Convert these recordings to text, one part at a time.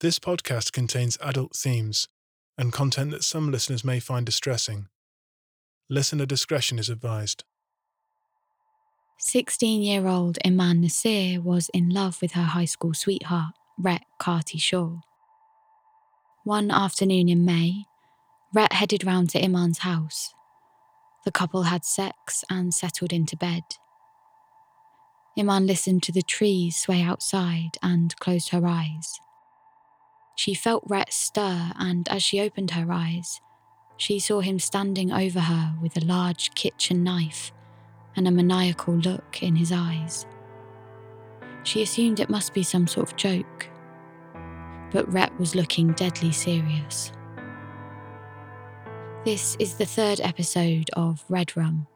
This podcast contains adult themes and content that some listeners may find distressing. Listener discretion is advised. 16 year old Iman Nassir was in love with her high school sweetheart, Rhett Carty Shaw. One afternoon in May, Rhett headed round to Iman's house. The couple had sex and settled into bed. Iman listened to the trees sway outside and closed her eyes. She felt Rhett stir, and as she opened her eyes, she saw him standing over her with a large kitchen knife and a maniacal look in his eyes. She assumed it must be some sort of joke, but Rhett was looking deadly serious. This is the third episode of Red Rum,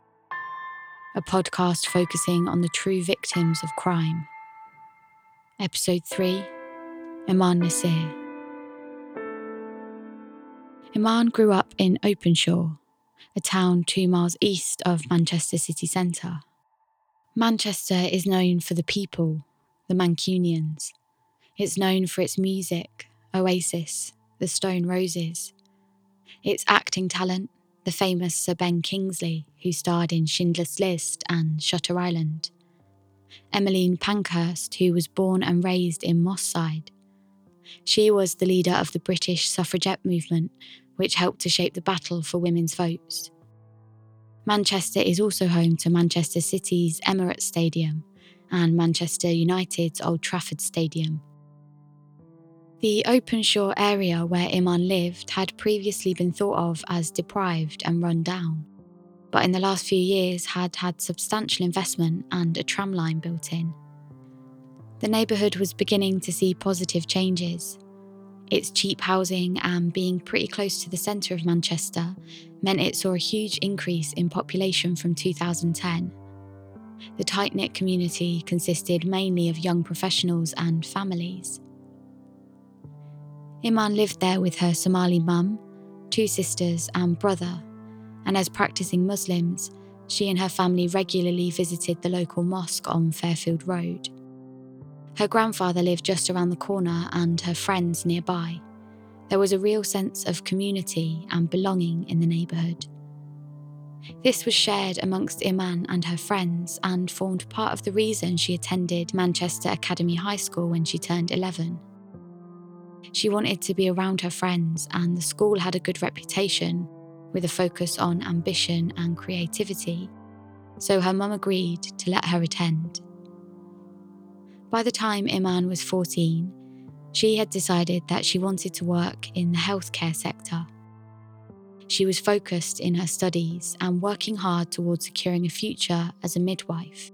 a podcast focusing on the true victims of crime. Episode 3 Iman Nassir. Iman grew up in Openshaw, a town two miles east of Manchester city centre. Manchester is known for the people, the Mancunians. It's known for its music, Oasis, the Stone Roses. Its acting talent, the famous Sir Ben Kingsley, who starred in Schindler's List and Shutter Island. Emmeline Pankhurst, who was born and raised in Moss Side. She was the leader of the British suffragette movement, which helped to shape the battle for women's votes. Manchester is also home to Manchester City's Emirates Stadium and Manchester United's Old Trafford Stadium. The Openshaw area where Iman lived had previously been thought of as deprived and run down, but in the last few years had had substantial investment and a tramline built in. The neighbourhood was beginning to see positive changes, its cheap housing and being pretty close to the centre of Manchester meant it saw a huge increase in population from 2010. The tight knit community consisted mainly of young professionals and families. Iman lived there with her Somali mum, two sisters, and brother, and as practicing Muslims, she and her family regularly visited the local mosque on Fairfield Road. Her grandfather lived just around the corner and her friends nearby. There was a real sense of community and belonging in the neighbourhood. This was shared amongst Iman and her friends and formed part of the reason she attended Manchester Academy High School when she turned 11. She wanted to be around her friends, and the school had a good reputation with a focus on ambition and creativity, so her mum agreed to let her attend. By the time Iman was 14, she had decided that she wanted to work in the healthcare sector. She was focused in her studies and working hard towards securing a future as a midwife.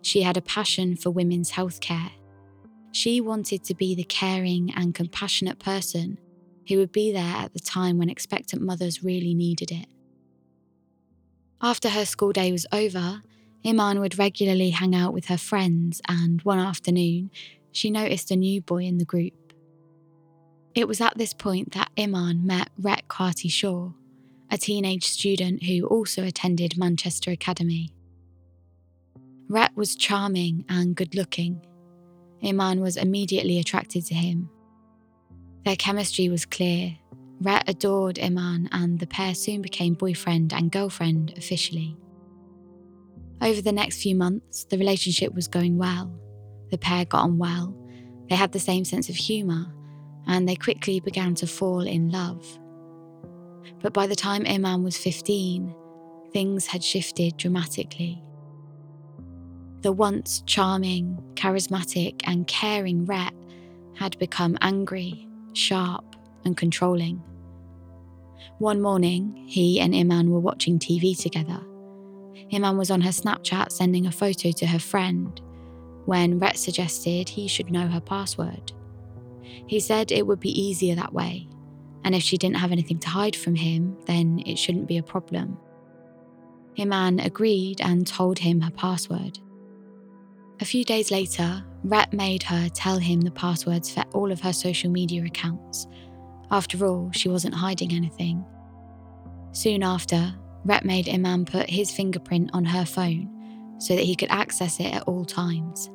She had a passion for women's healthcare. She wanted to be the caring and compassionate person who would be there at the time when expectant mothers really needed it. After her school day was over, Iman would regularly hang out with her friends, and one afternoon, she noticed a new boy in the group. It was at this point that Iman met Rhett Carty Shaw, a teenage student who also attended Manchester Academy. Rhett was charming and good looking. Iman was immediately attracted to him. Their chemistry was clear. Rhett adored Iman, and the pair soon became boyfriend and girlfriend officially. Over the next few months, the relationship was going well. The pair got on well, they had the same sense of humour, and they quickly began to fall in love. But by the time Iman was 15, things had shifted dramatically. The once charming, charismatic, and caring Rhett had become angry, sharp, and controlling. One morning, he and Iman were watching TV together Iman was on her Snapchat sending a photo to her friend when Rhett suggested he should know her password. He said it would be easier that way, and if she didn't have anything to hide from him, then it shouldn't be a problem. Iman agreed and told him her password. A few days later, Rhett made her tell him the passwords for all of her social media accounts. After all, she wasn't hiding anything. Soon after, Rhett made Iman put his fingerprint on her phone so that he could access it at all times.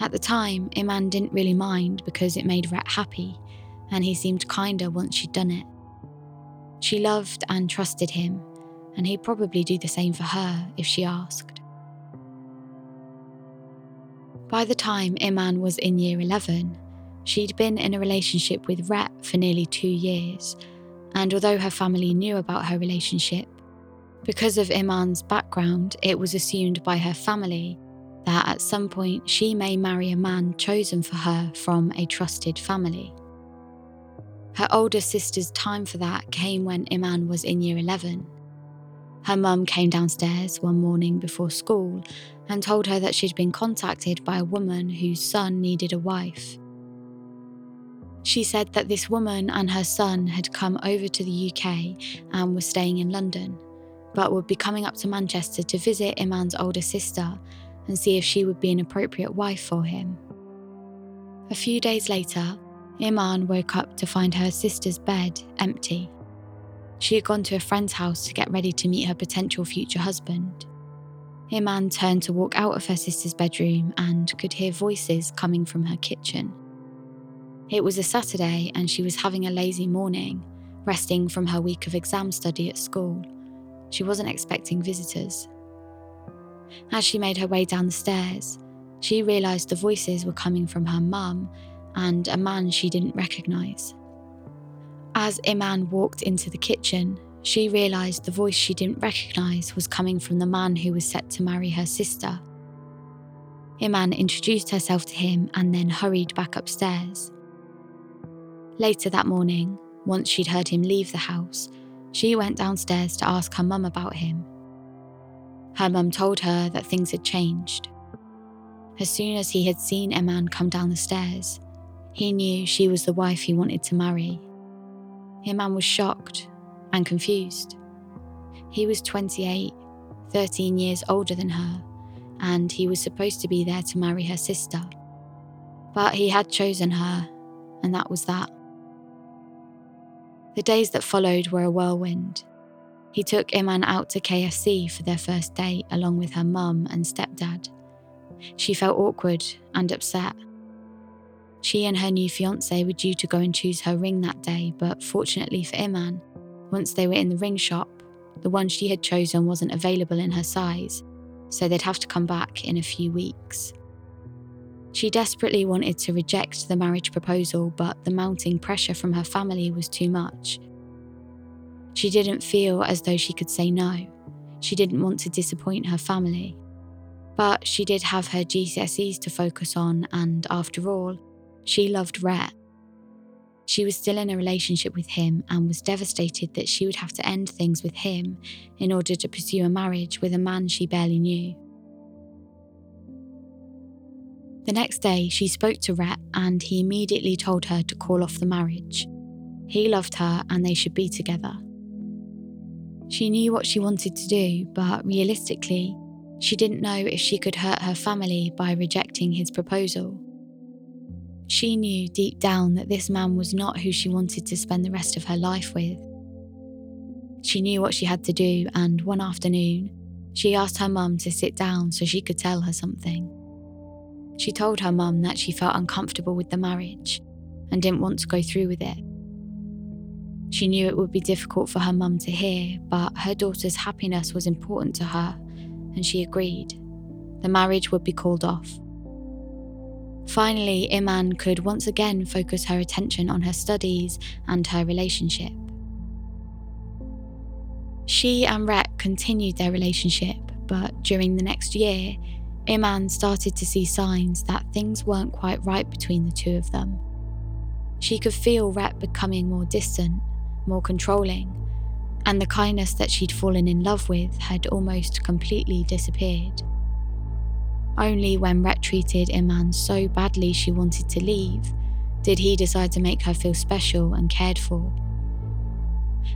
At the time, Iman didn't really mind because it made Rhett happy, and he seemed kinder once she'd done it. She loved and trusted him, and he'd probably do the same for her if she asked. By the time Iman was in year 11, she'd been in a relationship with Rhett for nearly two years, and although her family knew about her relationship, because of Iman's background, it was assumed by her family that at some point she may marry a man chosen for her from a trusted family. Her older sister's time for that came when Iman was in year 11. Her mum came downstairs one morning before school and told her that she'd been contacted by a woman whose son needed a wife. She said that this woman and her son had come over to the UK and were staying in London, but would be coming up to Manchester to visit Iman's older sister and see if she would be an appropriate wife for him. A few days later, Iman woke up to find her sister's bed empty. She had gone to a friend's house to get ready to meet her potential future husband. Iman turned to walk out of her sister's bedroom and could hear voices coming from her kitchen. It was a Saturday and she was having a lazy morning, resting from her week of exam study at school. She wasn't expecting visitors. As she made her way down the stairs, she realised the voices were coming from her mum and a man she didn't recognise. As Iman walked into the kitchen, she realised the voice she didn't recognise was coming from the man who was set to marry her sister. Iman introduced herself to him and then hurried back upstairs. Later that morning, once she'd heard him leave the house, she went downstairs to ask her mum about him. Her mum told her that things had changed. As soon as he had seen Iman come down the stairs, he knew she was the wife he wanted to marry. Iman was shocked and confused. He was 28, 13 years older than her, and he was supposed to be there to marry her sister. But he had chosen her, and that was that. The days that followed were a whirlwind. He took Iman out to KFC for their first date along with her mum and stepdad. She felt awkward and upset. She and her new fiance were due to go and choose her ring that day, but fortunately for Iman, once they were in the ring shop, the one she had chosen wasn't available in her size, so they'd have to come back in a few weeks. She desperately wanted to reject the marriage proposal, but the mounting pressure from her family was too much, she didn't feel as though she could say no. She didn't want to disappoint her family. But she did have her GCSEs to focus on, and after all, she loved Rhett. She was still in a relationship with him and was devastated that she would have to end things with him in order to pursue a marriage with a man she barely knew. The next day, she spoke to Rhett and he immediately told her to call off the marriage. He loved her and they should be together. She knew what she wanted to do, but realistically, she didn't know if she could hurt her family by rejecting his proposal. She knew deep down that this man was not who she wanted to spend the rest of her life with. She knew what she had to do, and one afternoon, she asked her mum to sit down so she could tell her something. She told her mum that she felt uncomfortable with the marriage and didn't want to go through with it. She knew it would be difficult for her mum to hear, but her daughter's happiness was important to her, and she agreed. The marriage would be called off. Finally, Iman could once again focus her attention on her studies and her relationship. She and Rhett continued their relationship, but during the next year, Iman started to see signs that things weren't quite right between the two of them. She could feel Rhett becoming more distant more controlling, and the kindness that she'd fallen in love with had almost completely disappeared. Only when Rhett treated Iman so badly she wanted to leave did he decide to make her feel special and cared for.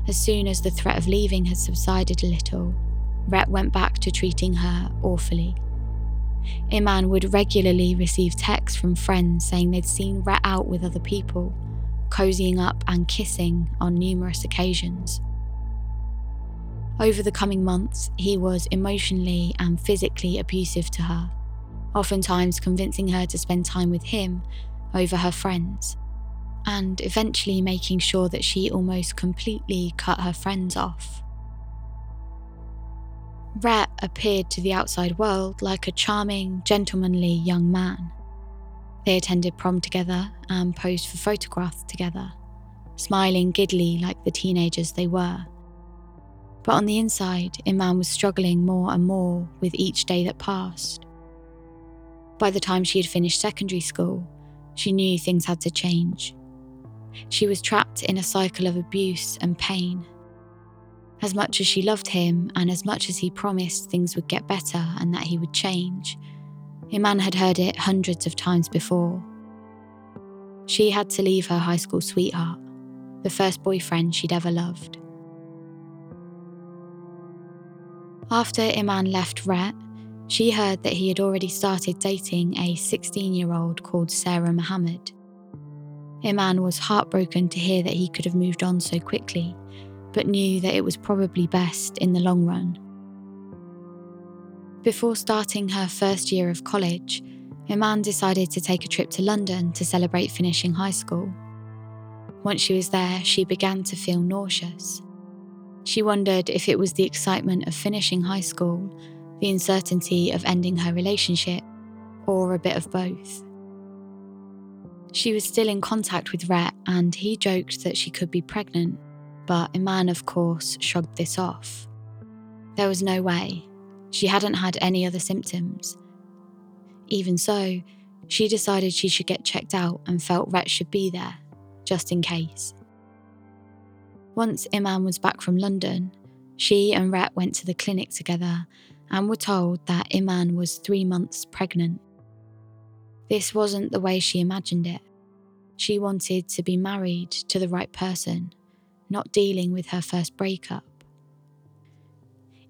As soon as the threat of leaving had subsided a little, Rhett went back to treating her awfully. Iman would regularly receive texts from friends saying they'd seen Rhett out with other people cozying up and kissing on numerous occasions. Over the coming months, he was emotionally and physically abusive to her, oftentimes convincing her to spend time with him over her friends, and eventually making sure that she almost completely cut her friends off. Rhett appeared to the outside world like a charming, gentlemanly young man. They attended prom together and posed for photographs together, smiling giddily like the teenagers they were. But on the inside, Iman was struggling more and more with each day that passed. By the time she had finished secondary school, she knew things had to change. She was trapped in a cycle of abuse and pain. As much as she loved him, and as much as he promised things would get better and that he would change, Iman had heard it hundreds of times before. She had to leave her high school sweetheart, the first boyfriend she'd ever loved. After Iman left Rhett, she heard that he had already started dating a 16 year old called Sarah Mohamed. Iman was heartbroken to hear that he could have moved on so quickly, but knew that it was probably best in the long run. Before starting her first year of college, Iman decided to take a trip to London to celebrate finishing high school. Once she was there, she began to feel nauseous. She wondered if it was the excitement of finishing high school, the uncertainty of ending her relationship, or a bit of both. She was still in contact with Rhett, and he joked that she could be pregnant, but Iman, of course, shrugged this off. There was no way. She hadn't had any other symptoms. Even so, she decided she should get checked out and felt Rhett should be there, just in case. Once Iman was back from London, she and Rhett went to the clinic together and were told that Iman was three months pregnant. This wasn't the way she imagined it. She wanted to be married to the right person, not dealing with her first breakup.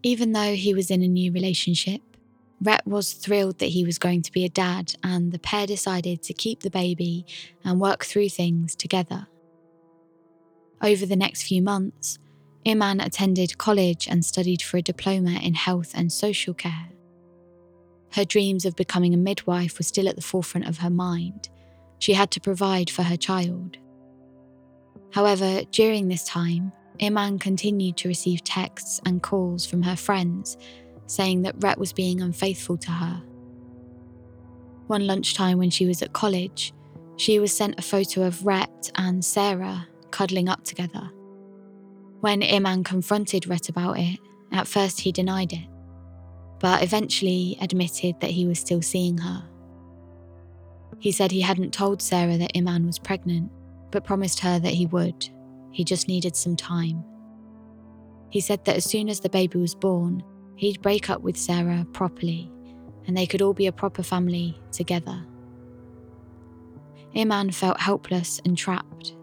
Even though he was in a new relationship, Rhett was thrilled that he was going to be a dad, and the pair decided to keep the baby and work through things together. Over the next few months, Iman attended college and studied for a diploma in health and social care. Her dreams of becoming a midwife were still at the forefront of her mind. She had to provide for her child. However, during this time, Iman continued to receive texts and calls from her friends saying that Rhett was being unfaithful to her. One lunchtime when she was at college, she was sent a photo of Rhett and Sarah cuddling up together. When Iman confronted Rhett about it, at first he denied it but eventually admitted that he was still seeing her. He said he hadn't told Sarah that Iman was pregnant, but promised her that he would. He just needed some time. He said that as soon as the baby was born, he'd break up with Sarah properly and they could all be a proper family together. Iman felt helpless and trapped.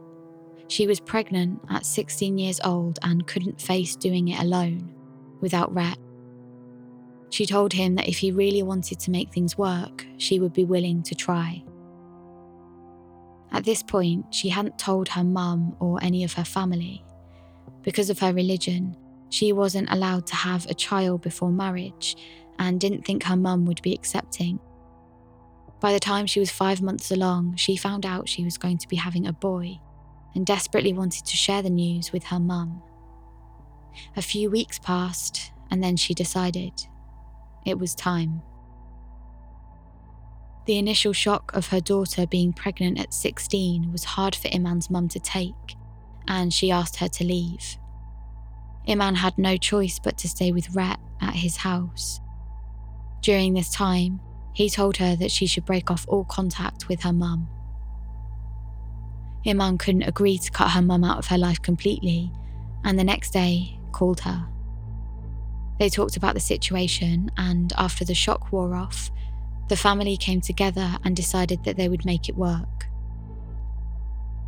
She was pregnant at 16 years old and couldn't face doing it alone without Rhett she told him that if he really wanted to make things work, she would be willing to try. At this point, she hadn't told her mum or any of her family. Because of her religion, she wasn't allowed to have a child before marriage and didn't think her mum would be accepting. By the time she was five months along, she found out she was going to be having a boy and desperately wanted to share the news with her mum. A few weeks passed, and then she decided it was time. The initial shock of her daughter being pregnant at 16 was hard for Iman's mum to take, and she asked her to leave. Iman had no choice but to stay with Rhett at his house. During this time, he told her that she should break off all contact with her mum. Iman couldn't agree to cut her mum out of her life completely, and the next day called her. They talked about the situation, and after the shock wore off, the family came together and decided that they would make it work.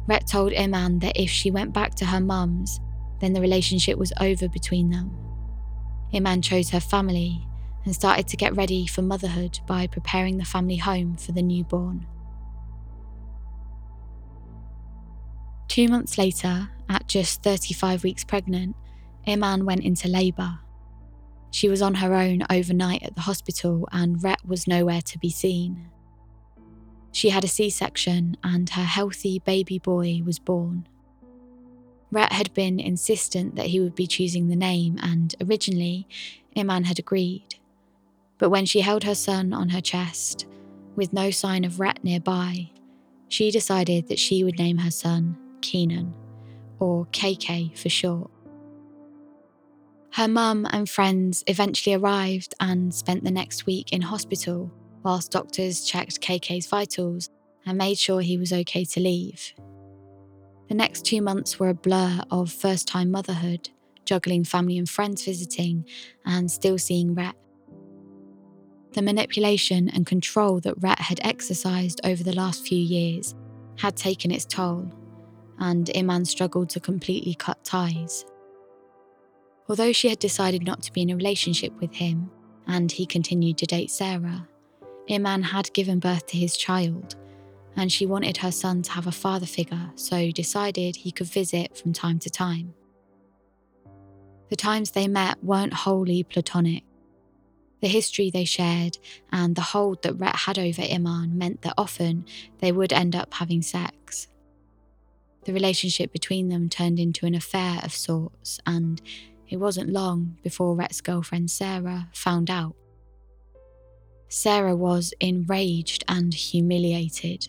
Rhett told Iman that if she went back to her mum's, then the relationship was over between them. Iman chose her family and started to get ready for motherhood by preparing the family home for the newborn. Two months later, at just 35 weeks pregnant, Iman went into labour She was on her own overnight at the hospital and Rhett was nowhere to be seen. She had a C section and her healthy baby boy was born. Rhett had been insistent that he would be choosing the name, and originally, Iman had agreed. But when she held her son on her chest, with no sign of Rhett nearby, she decided that she would name her son Keenan, or KK for short. Her mum and friends eventually arrived and spent the next week in hospital whilst doctors checked KK's vitals and made sure he was okay to leave. The next two months were a blur of first time motherhood, juggling family and friends visiting, and still seeing Rhett. The manipulation and control that Rhett had exercised over the last few years had taken its toll, and Iman struggled to completely cut ties. Although she had decided not to be in a relationship with him, and he continued to date Sarah, Iman had given birth to his child and she wanted her son to have a father figure, so decided he could visit from time to time. The times they met weren't wholly platonic. The history they shared and the hold that Rhett had over Iman meant that often they would end up having sex. The relationship between them turned into an affair of sorts, and it wasn't long before Rhett's girlfriend Sarah found out. Sarah was enraged and humiliated.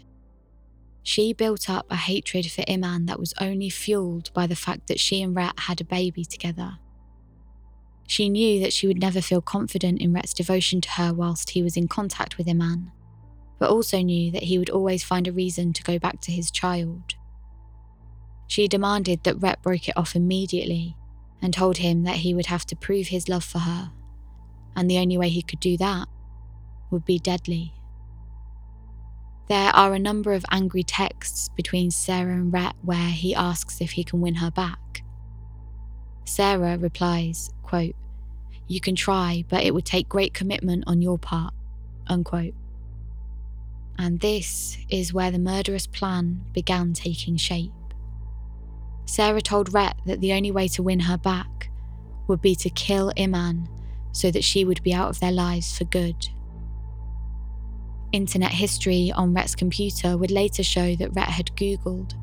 She built up a hatred for Iman that was only fueled by the fact that she and Rhett had a baby together. She knew that she would never feel confident in Rhett's devotion to her whilst he was in contact with Iman, but also knew that he would always find a reason to go back to his child. She demanded that Rhett broke it off immediately and told him that he would have to prove his love for her, and the only way he could do that would be deadly. There are a number of angry texts between Sarah and Rhett where he asks if he can win her back. Sarah replies, quote, You can try, but it would take great commitment on your part. Unquote. And this is where the murderous plan began taking shape. Sarah told Rhett that the only way to win her back would be to kill Iman so that she would be out of their lives for good. Internet history on Rhett's computer would later show that Rhett had Googled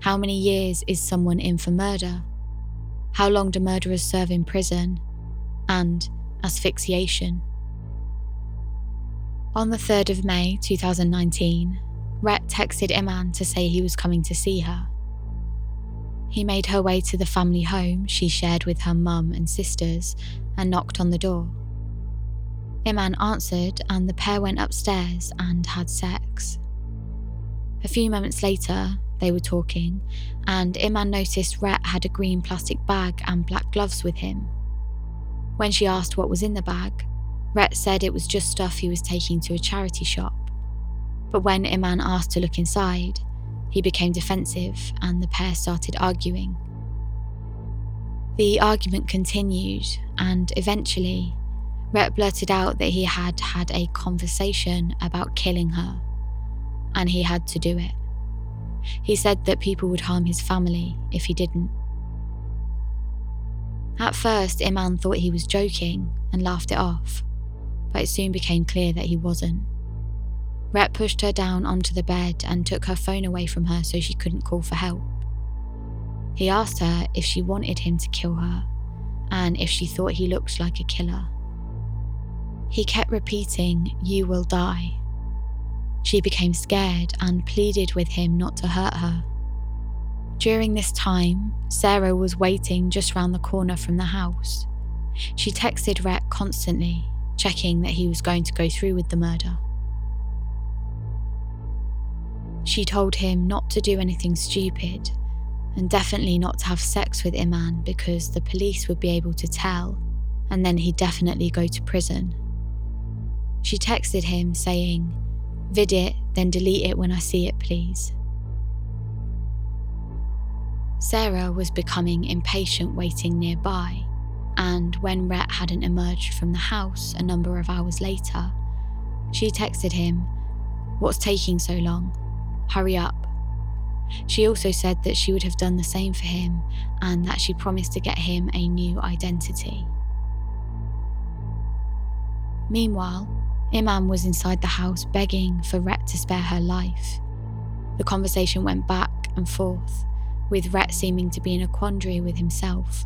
how many years is someone in for murder? How long do murderers serve in prison? And asphyxiation. On the 3rd of May 2019, Rhett texted Iman to say he was coming to see her. He made her way to the family home she shared with her mum and sisters and knocked on the door. Iman answered, and the pair went upstairs and had sex. A few moments later, they were talking, and Iman noticed Rhett had a green plastic bag and black gloves with him. When she asked what was in the bag, Rhett said it was just stuff he was taking to a charity shop. But when Iman asked to look inside, he became defensive and the pair started arguing. The argument continued, and eventually, Rhett blurted out that he had had a conversation about killing her, and he had to do it. He said that people would harm his family if he didn't. At first, Iman thought he was joking and laughed it off, but it soon became clear that he wasn't. Rhett pushed her down onto the bed and took her phone away from her so she couldn't call for help. He asked her if she wanted him to kill her and if she thought he looked like a killer. He kept repeating, You will die. She became scared and pleaded with him not to hurt her. During this time, Sarah was waiting just round the corner from the house. She texted Rhett constantly, checking that he was going to go through with the murder. She told him not to do anything stupid and definitely not to have sex with Iman because the police would be able to tell and then he'd definitely go to prison. She texted him saying, Vid it, then delete it when I see it, please. Sarah was becoming impatient waiting nearby, and when Rhett hadn't emerged from the house a number of hours later, she texted him, What's taking so long? Hurry up. She also said that she would have done the same for him and that she promised to get him a new identity. Meanwhile, Iman was inside the house begging for Rhett to spare her life. The conversation went back and forth, with Rhett seeming to be in a quandary with himself.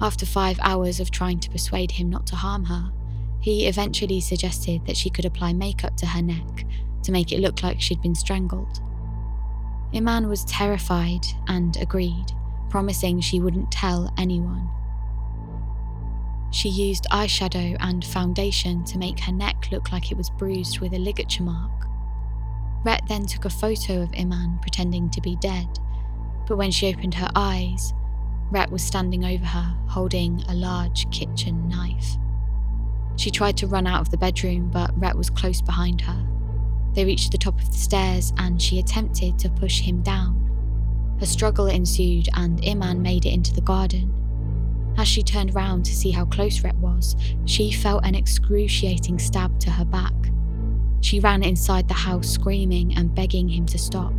After five hours of trying to persuade him not to harm her, he eventually suggested that she could apply makeup to her neck to make it look like she'd been strangled. Iman was terrified and agreed, promising she wouldn't tell anyone. She used eyeshadow and foundation to make her neck look like it was bruised with a ligature mark. Rhett then took a photo of Iman pretending to be dead, but when she opened her eyes, Rhett was standing over her holding a large kitchen knife. She tried to run out of the bedroom, but Rhett was close behind her. They reached the top of the stairs and she attempted to push him down. A struggle ensued and Iman made it into the garden. As she turned round to see how close Rhett was, she felt an excruciating stab to her back. She ran inside the house screaming and begging him to stop.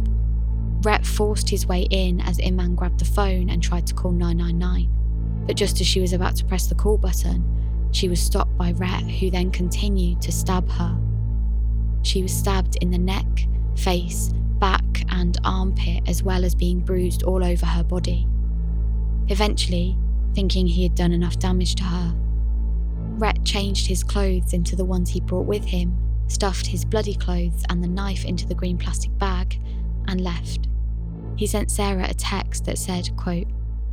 Rhett forced his way in as Iman grabbed the phone and tried to call 999. But just as she was about to press the call button, she was stopped by Rhett, who then continued to stab her. She was stabbed in the neck, face, back, and armpit, as well as being bruised all over her body. Eventually, thinking he had done enough damage to her, Rhett changed his clothes into the ones he brought with him, stuffed his bloody clothes and the knife into the green plastic bag, and left. He sent Sarah a text that said, quote,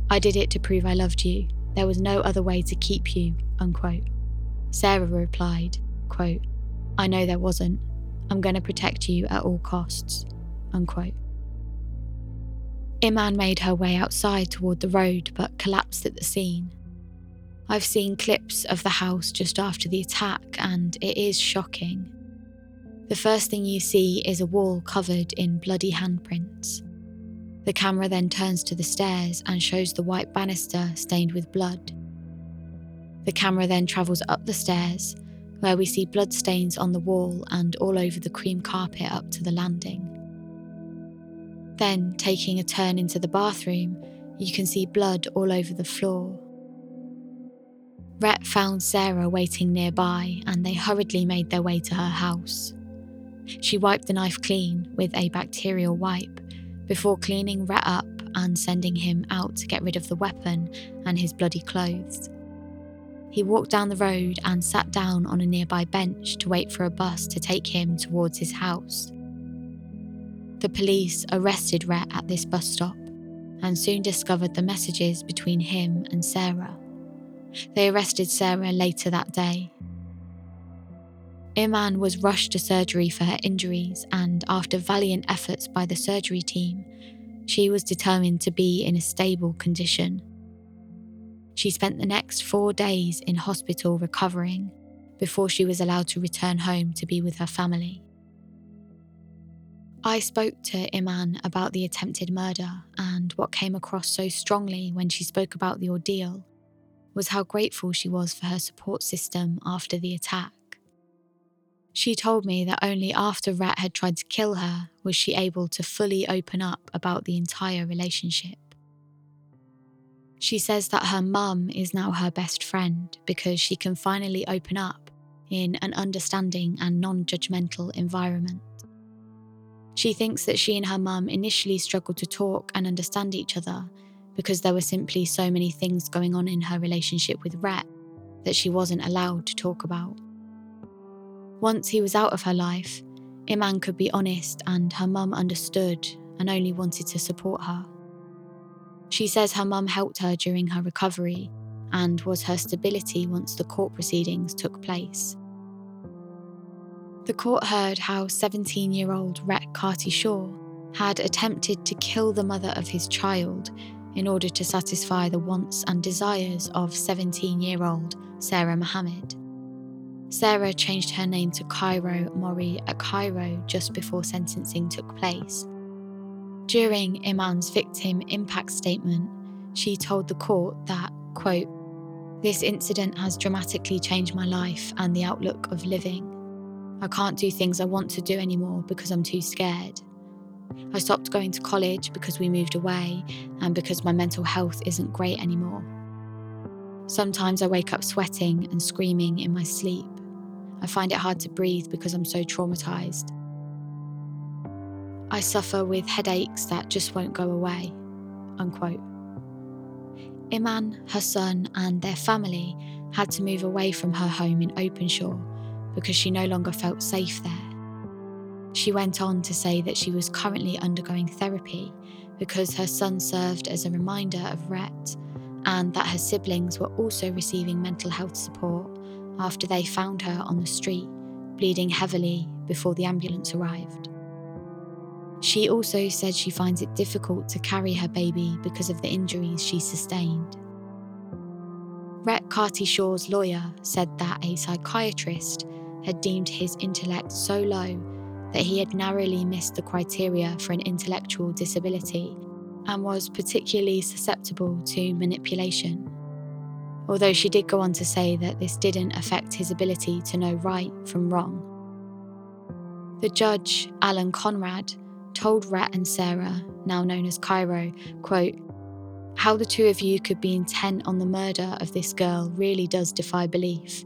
I did it to prove I loved you. There was no other way to keep you, unquote. Sarah replied, quote, I know there wasn't. I'm going to protect you at all costs, unquote. Iman made her way outside toward the road but collapsed at the scene. I've seen clips of the house just after the attack and it is shocking. The first thing you see is a wall covered in bloody handprints. The camera then turns to the stairs and shows the white banister stained with blood. The camera then travels up the stairs, where we see bloodstains on the wall and all over the cream carpet up to the landing. Then, taking a turn into the bathroom, you can see blood all over the floor. Rhett found Sarah waiting nearby and they hurriedly made their way to her house. She wiped the knife clean with a bacterial wipe before cleaning Rhett up and sending him out to get rid of the weapon and his bloody clothes. He walked down the road and sat down on a nearby bench to wait for a bus to take him towards his house. The police arrested Rhett at this bus stop and soon discovered the messages between him and Sarah. They arrested Sarah later that day. Iman was rushed to surgery for her injuries, and after valiant efforts by the surgery team, she was determined to be in a stable condition. She spent the next four days in hospital recovering before she was allowed to return home to be with her family. I spoke to Iman about the attempted murder, and what came across so strongly when she spoke about the ordeal was how grateful she was for her support system after the attack. She told me that only after Rhett had tried to kill her was she able to fully open up about the entire relationship. She says that her mum is now her best friend because she can finally open up in an understanding and non judgmental environment. She thinks that she and her mum initially struggled to talk and understand each other because there were simply so many things going on in her relationship with Rhett that she wasn't allowed to talk about. Once he was out of her life, Iman could be honest and her mum understood and only wanted to support her. She says her mum helped her during her recovery and was her stability once the court proceedings took place. The court heard how 17 year old Rhett Carty Shaw had attempted to kill the mother of his child in order to satisfy the wants and desires of 17 year old Sarah Mohamed. Sarah changed her name to Cairo Mori at Cairo just before sentencing took place during Iman's victim impact statement, she told the court that, quote, this incident has dramatically changed my life and the outlook of living. I can't do things I want to do anymore because I'm too scared. I stopped going to college because we moved away and because my mental health isn't great anymore. Sometimes I wake up sweating and screaming in my sleep. I find it hard to breathe because I'm so traumatized. I suffer with headaches that just won't go away. Unquote. Iman, her son, and their family had to move away from her home in Openshaw because she no longer felt safe there. She went on to say that she was currently undergoing therapy because her son served as a reminder of Rhett and that her siblings were also receiving mental health support after they found her on the street, bleeding heavily before the ambulance arrived. She also said she finds it difficult to carry her baby because of the injuries she sustained. Rhett Carty Shaw's lawyer said that a psychiatrist had deemed his intellect so low that he had narrowly missed the criteria for an intellectual disability and was particularly susceptible to manipulation. Although she did go on to say that this didn't affect his ability to know right from wrong. The judge, Alan Conrad, told Rhett and Sarah, now known as Cairo, quote, how the two of you could be intent on the murder of this girl really does defy belief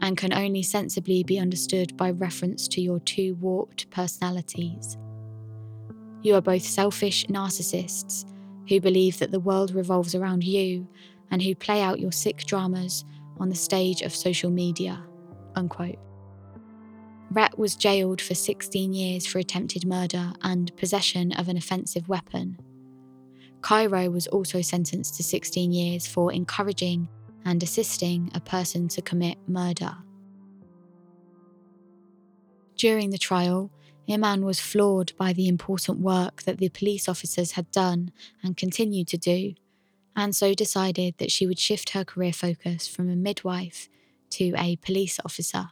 and can only sensibly be understood by reference to your two warped personalities. You are both selfish narcissists who believe that the world revolves around you and who play out your sick dramas on the stage of social media. Unquote. Rhett was jailed for 16 years for attempted murder and possession of an offensive weapon. Cairo was also sentenced to 16 years for encouraging and assisting a person to commit murder. During the trial, Iman was floored by the important work that the police officers had done and continued to do, and so decided that she would shift her career focus from a midwife to a police officer.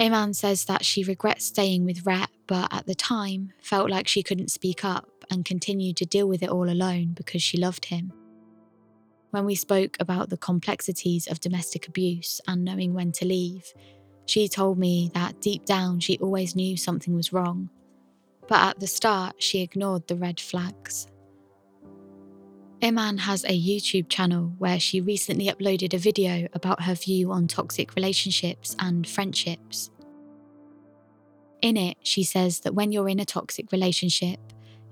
Iman says that she regrets staying with Rhett, but at the time felt like she couldn't speak up and continued to deal with it all alone because she loved him. When we spoke about the complexities of domestic abuse and knowing when to leave, she told me that deep down she always knew something was wrong, but at the start she ignored the red flags. Iman has a YouTube channel where she recently uploaded a video about her view on toxic relationships and friendships. In it, she says that when you're in a toxic relationship,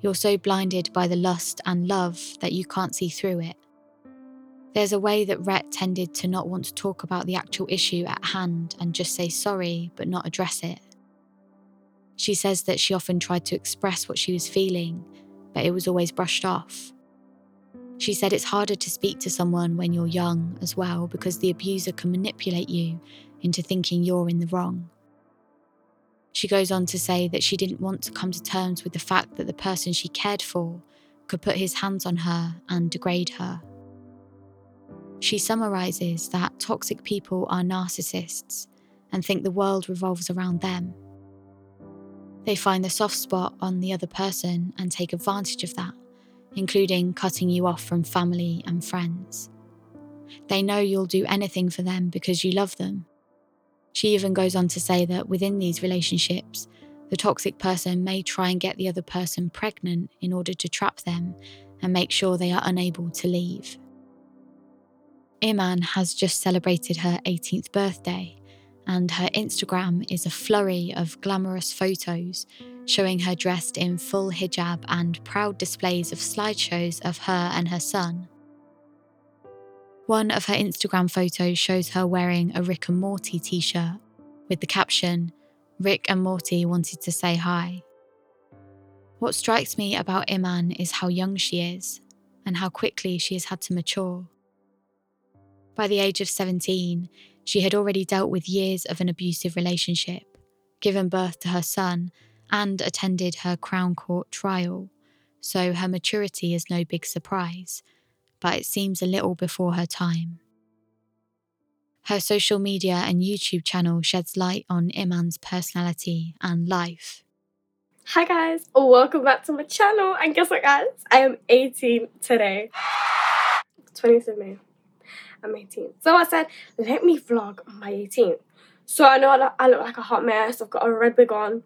you're so blinded by the lust and love that you can't see through it. There's a way that Rhett tended to not want to talk about the actual issue at hand and just say sorry but not address it. She says that she often tried to express what she was feeling, but it was always brushed off. She said it's harder to speak to someone when you're young as well because the abuser can manipulate you into thinking you're in the wrong. She goes on to say that she didn't want to come to terms with the fact that the person she cared for could put his hands on her and degrade her. She summarizes that toxic people are narcissists and think the world revolves around them. They find the soft spot on the other person and take advantage of that, including cutting you off from family and friends. They know you'll do anything for them because you love them she even goes on to say that within these relationships, the toxic person may try and get the other person pregnant in order to trap them and make sure they are unable to leave. Iman has just celebrated her 18th birthday, and her Instagram is a flurry of glamorous photos showing her dressed in full hijab and proud displays of slideshows of her and her son. One of her Instagram photos shows her wearing a Rick and Morty t shirt with the caption, Rick and Morty wanted to say hi. What strikes me about Iman is how young she is and how quickly she has had to mature. By the age of 17, she had already dealt with years of an abusive relationship, given birth to her son, and attended her Crown Court trial, so her maturity is no big surprise but it seems a little before her time. Her social media and YouTube channel sheds light on Iman's personality and life. Hi guys, welcome back to my channel. And guess what guys? I am 18 today. 20th of May. I'm 18. So I said, let me vlog my 18th. So I know I look like a hot mess. I've got a red wig on.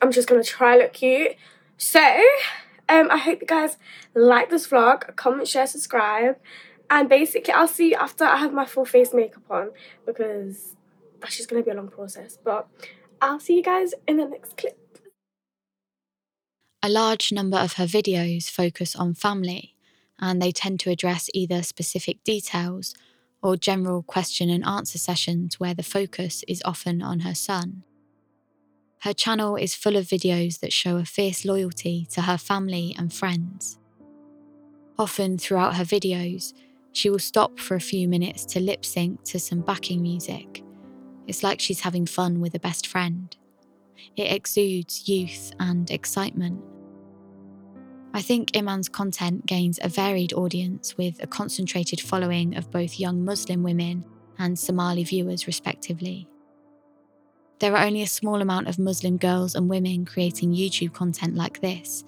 I'm just gonna try look cute. So um, I hope you guys like this vlog. Comment, share, subscribe. And basically, I'll see you after I have my full face makeup on because that's just going to be a long process. But I'll see you guys in the next clip. A large number of her videos focus on family, and they tend to address either specific details or general question and answer sessions where the focus is often on her son. Her channel is full of videos that show a fierce loyalty to her family and friends. Often throughout her videos, she will stop for a few minutes to lip sync to some backing music. It's like she's having fun with a best friend. It exudes youth and excitement. I think Iman's content gains a varied audience with a concentrated following of both young Muslim women and Somali viewers, respectively. There are only a small amount of Muslim girls and women creating YouTube content like this,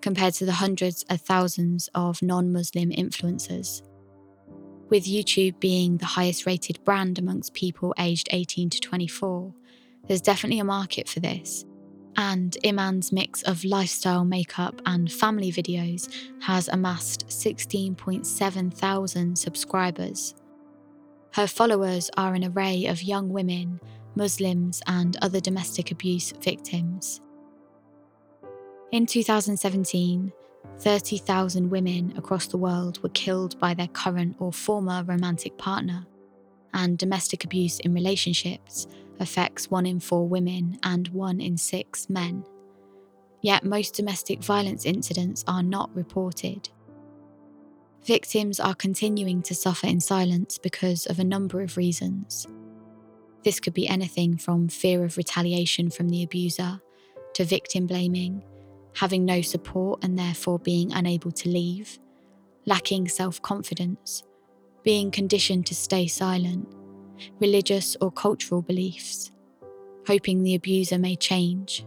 compared to the hundreds of thousands of non Muslim influencers. With YouTube being the highest rated brand amongst people aged 18 to 24, there's definitely a market for this and Iman's mix of lifestyle makeup and family videos has amassed 16.7 thousand subscribers. Her followers are an array of young women, Muslims, and other domestic abuse victims. In 2017, 30,000 women across the world were killed by their current or former romantic partner, and domestic abuse in relationships affects one in four women and one in six men. Yet most domestic violence incidents are not reported. Victims are continuing to suffer in silence because of a number of reasons. This could be anything from fear of retaliation from the abuser to victim blaming, having no support and therefore being unable to leave, lacking self confidence, being conditioned to stay silent, religious or cultural beliefs, hoping the abuser may change,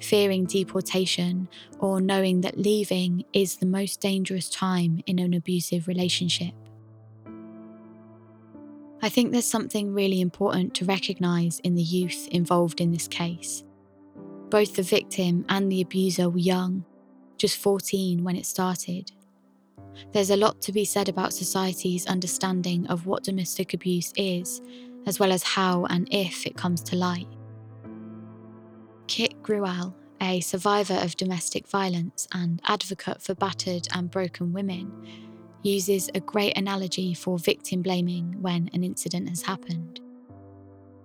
fearing deportation, or knowing that leaving is the most dangerous time in an abusive relationship. I think there's something really important to recognise in the youth involved in this case. Both the victim and the abuser were young, just 14 when it started. There's a lot to be said about society's understanding of what domestic abuse is, as well as how and if it comes to light. Kit Gruelle, a survivor of domestic violence and advocate for battered and broken women, uses a great analogy for victim blaming when an incident has happened.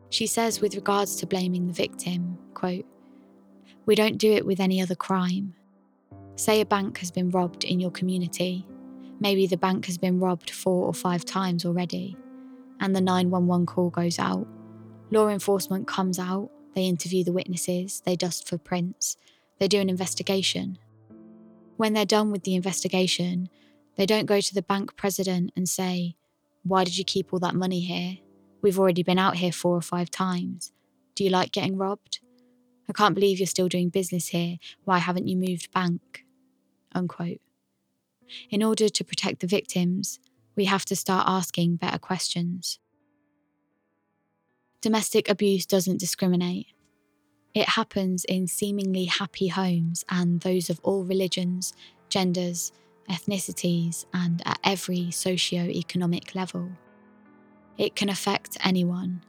She says, with regards to blaming the victim, quote, We don't do it with any other crime. Say a bank has been robbed in your community Maybe the bank has been robbed four or five times already, and the 911 call goes out. Law enforcement comes out, they interview the witnesses, they dust for prints, they do an investigation. When they're done with the investigation, they don't go to the bank president and say, Why did you keep all that money here? We've already been out here four or five times. Do you like getting robbed? I can't believe you're still doing business here. Why haven't you moved bank? Unquote. In order to protect the victims, we have to start asking better questions. Domestic abuse doesn't discriminate. It happens in seemingly happy homes and those of all religions, genders, ethnicities, and at every socio-economic level. It can affect anyone.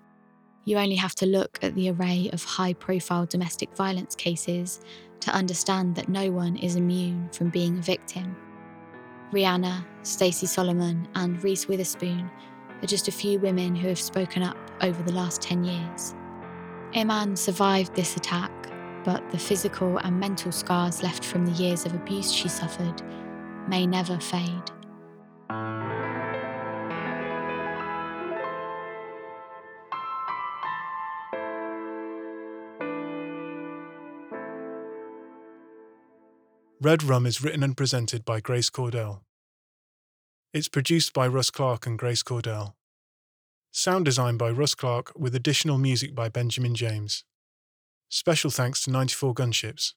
You only have to look at the array of high profile domestic violence cases to understand that no one is immune from being a victim. Rihanna, Stacey Solomon, and Reese Witherspoon are just a few women who have spoken up over the last 10 years. Iman survived this attack, but the physical and mental scars left from the years of abuse she suffered may never fade. Red Rum is written and presented by Grace Cordell. It's produced by Russ Clark and Grace Cordell. Sound design by Russ Clark with additional music by Benjamin James. Special thanks to 94 Gunships.